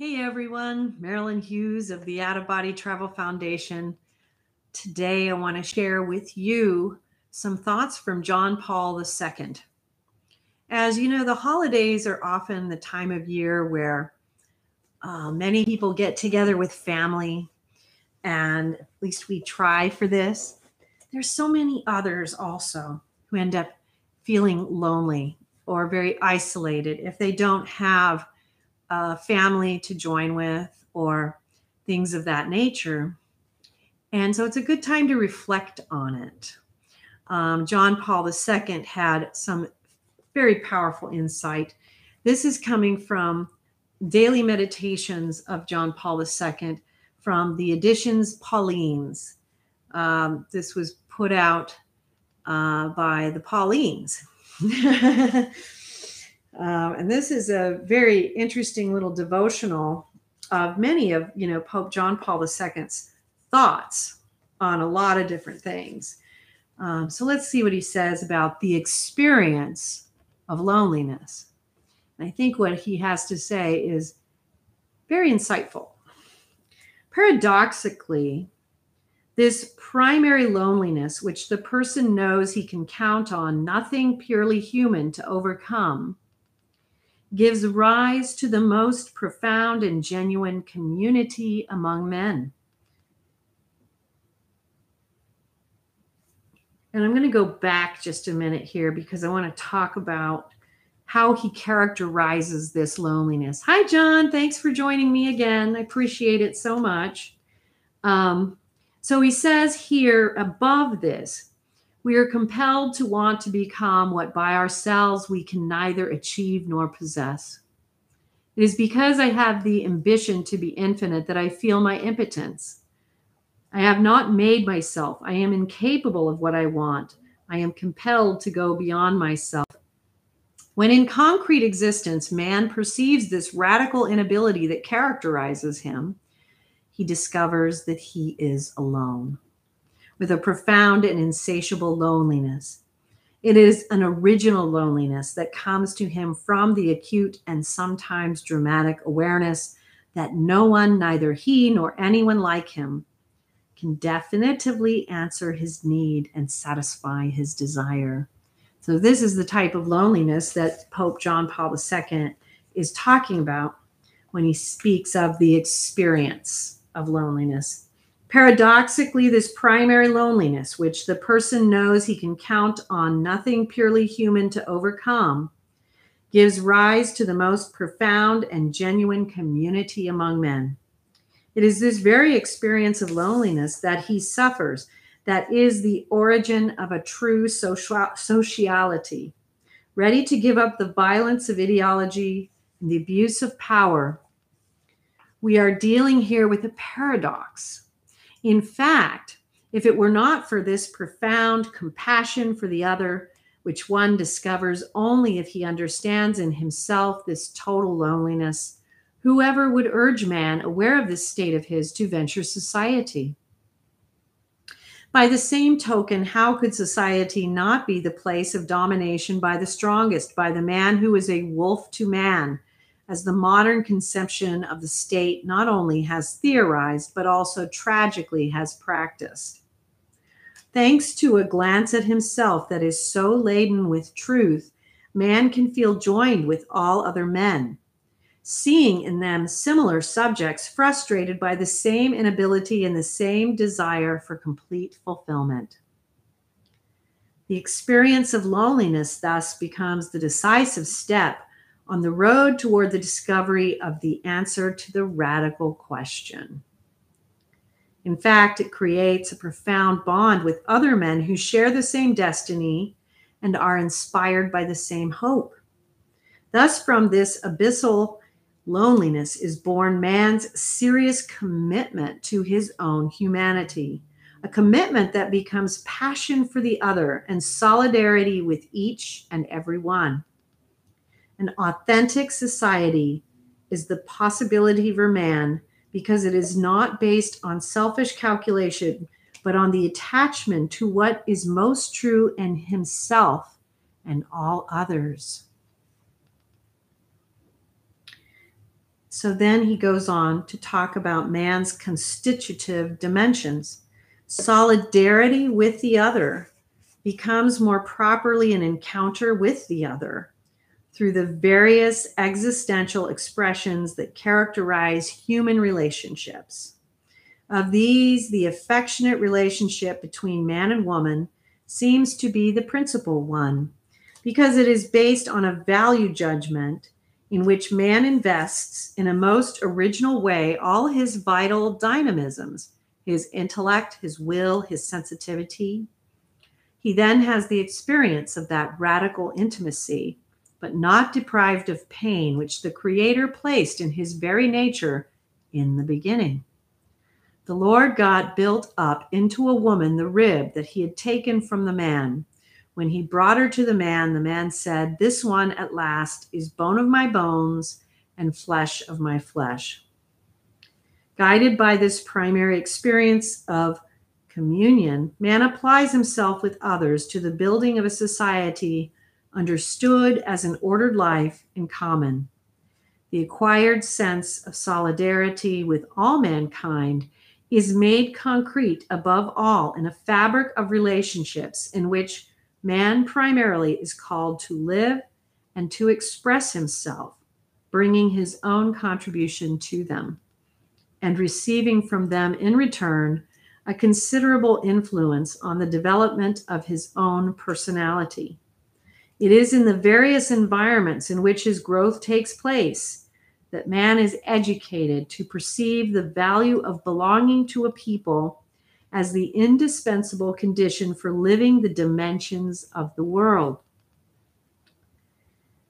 Hey everyone, Marilynn Hughes of the Out of Body Travel Foundation. Today I want to share with you some thoughts from John Paul II. As you know, the holidays are often the time of year where uh, many people get together with family, and at least we try for this. There's so many others also who end up feeling lonely or very isolated if they don't have a family to join with or things of that nature. And so it's a good time to reflect on it. Um, John Paul II had some very powerful insight. This is coming from Daily Meditations of John Paul II from the editions Paulines. Um, this was put out uh, by the Paulines. Um, and this is a very interesting little devotional of many of you know Pope John Paul II's thoughts on a lot of different things. Um, so let's see what he says about the experience of loneliness. And I think what he has to say is very insightful. Paradoxically, this primary loneliness, which the person knows he can count on nothing purely human to overcome, gives rise to the most profound and genuine community among men. And I'm going to go back just a minute here because I want to talk about how he characterizes this loneliness. Hi, John. Thanks for joining me again. I appreciate it so much. Um, so he says here above this we are compelled to want to become what by ourselves we can neither achieve nor possess. It is because I have the ambition to be infinite that I feel my impotence. I have not made myself. I am incapable of what I want. I am compelled to go beyond myself. When in concrete existence, man perceives this radical inability that characterizes him, he discovers that he is alone with a profound and insatiable loneliness. It is an original loneliness that comes to him from the acute and sometimes dramatic awareness that no one, neither he nor anyone like him, can definitively answer his need and satisfy his desire. So, this is the type of loneliness that Pope John Paul II is talking about when he speaks of the experience of loneliness. Paradoxically, this primary loneliness, which the person knows he can count on nothing purely human to overcome, gives rise to the most profound and genuine community among men. It is this very experience of loneliness that he suffers that is the origin of a true social- sociality, ready to give up the violence of ideology and the abuse of power. We are dealing here with a paradox in fact, if it were not for this profound compassion for the other, which one discovers only if he understands in himself this total loneliness, whoever would urge man, aware of this state of his, to venture society? By the same token, how could society not be the place of domination by the strongest, by the man who is a wolf to man, as the modern conception of the state not only has theorized, but also tragically has practiced. Thanks to a glance at himself that is so laden with truth, man can feel joined with all other men, seeing in them similar subjects frustrated by the same inability and the same desire for complete fulfillment. The experience of loneliness thus becomes the decisive step on the road toward the discovery of the answer to the radical question. In fact, it creates a profound bond with other men who share the same destiny and are inspired by the same hope. Thus, from this abyssal loneliness is born man's serious commitment to his own humanity, a commitment that becomes passion for the other and solidarity with each and every one. An authentic society is the possibility for man because it is not based on selfish calculation, but on the attachment to what is most true in himself and all others. So then he goes on to talk about man's constitutive dimensions. Solidarity with the other becomes more properly an encounter with the other through the various existential expressions that characterize human relationships. Of these, the affectionate relationship between man and woman seems to be the principal one because it is based on a value judgment in which man invests in a most original way all his vital dynamisms his intellect, his will, his sensitivity. He then has the experience of that radical intimacy, but not deprived of pain, which the Creator placed in his very nature in the beginning. The Lord God built up into a woman the rib that he had taken from the man when he brought her to the man, the man said, This one at last is bone of my bones and flesh of my flesh. Guided by this primary experience of communion, man applies himself with others to the building of a society understood as an ordered life in common. The acquired sense of solidarity with all mankind is made concrete above all in a fabric of relationships in which Man primarily is called to live and to express himself, bringing his own contribution to them and receiving from them in return a considerable influence on the development of his own personality. It is in the various environments in which his growth takes place that man is educated to perceive the value of belonging to a people as the indispensable condition for living the dimensions of the world.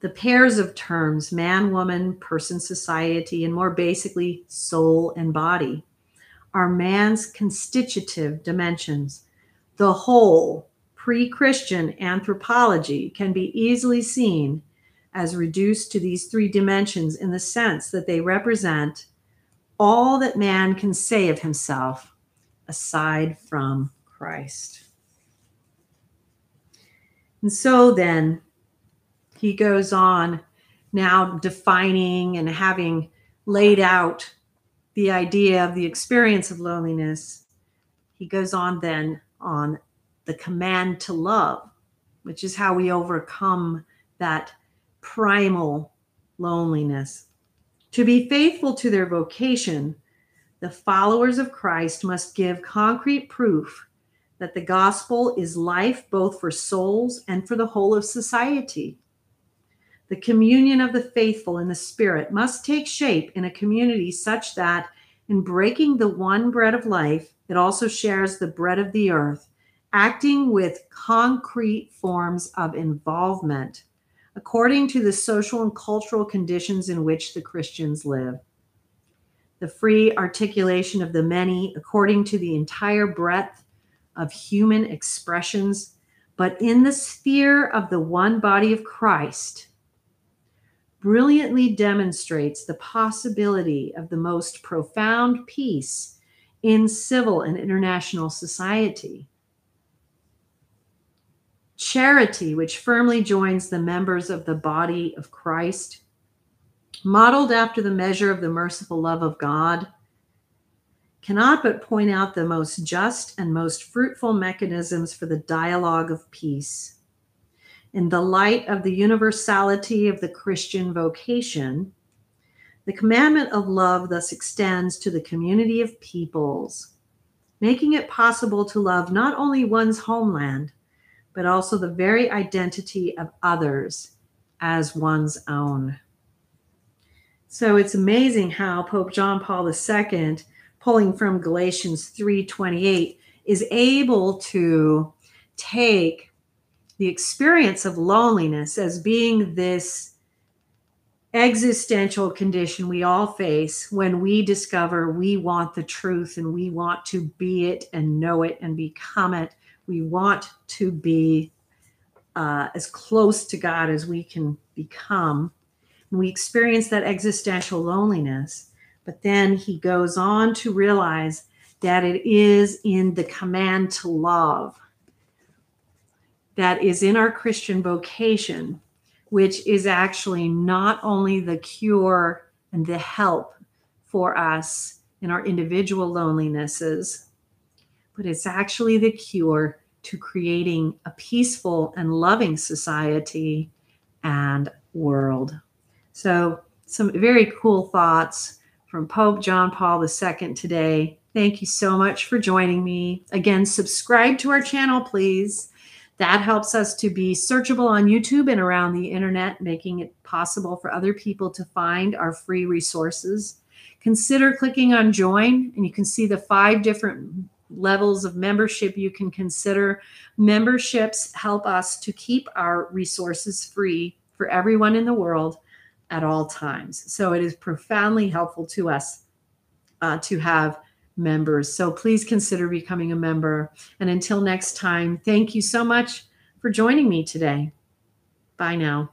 The pairs of terms, man, woman, person, society, and more basically, soul and body, are man's constitutive dimensions. The whole pre Christian anthropology can be easily seen as reduced to these three dimensions in the sense that they represent all that man can say of himself aside from Christ. And so then he goes on now defining and having laid out the idea of the experience of loneliness. He goes on then on the command to love, which is how we overcome that primal loneliness. To be faithful to their vocation the followers of Christ must give concrete proof that the gospel is life both for souls and for the whole of society. The communion of the faithful in the Spirit must take shape in a community such that, in breaking the one bread of life, it also shares the bread of the earth, acting with concrete forms of involvement according to the social and cultural conditions in which the Christians live the free articulation of the many according to the entire breadth of human expressions, but in the sphere of the one body of Christ, brilliantly demonstrates the possibility of the most profound peace in civil and international society. Charity, which firmly joins the members of the body of Christ, modeled after the measure of the merciful love of God, cannot but point out the most just and most fruitful mechanisms for the dialogue of peace. In the light of the universality of the Christian vocation, the commandment of love thus extends to the community of peoples, making it possible to love not only one's homeland, but also the very identity of others as one's own. So it's amazing how Pope John Paul II, pulling from Galatians 3:28, is able to take the experience of loneliness as being this existential condition we all face when we discover we want the truth and we want to be it and know it and become it. We want to be uh, as close to God as we can become we experience that existential loneliness. But then he goes on to realize that it is in the command to love that is in our Christian vocation, which is actually not only the cure and the help for us in our individual lonelinesses, but it's actually the cure to creating a peaceful and loving society and world. So, some very cool thoughts from Pope John Paul II today. Thank you so much for joining me. Again, subscribe to our channel, please. That helps us to be searchable on YouTube and around the internet, making it possible for other people to find our free resources. Consider clicking on join, and you can see the five different levels of membership you can consider. Memberships help us to keep our resources free for everyone in the world at all times. So it is profoundly helpful to us uh, to have members. So please consider becoming a member. And until next time, thank you so much for joining me today. Bye now.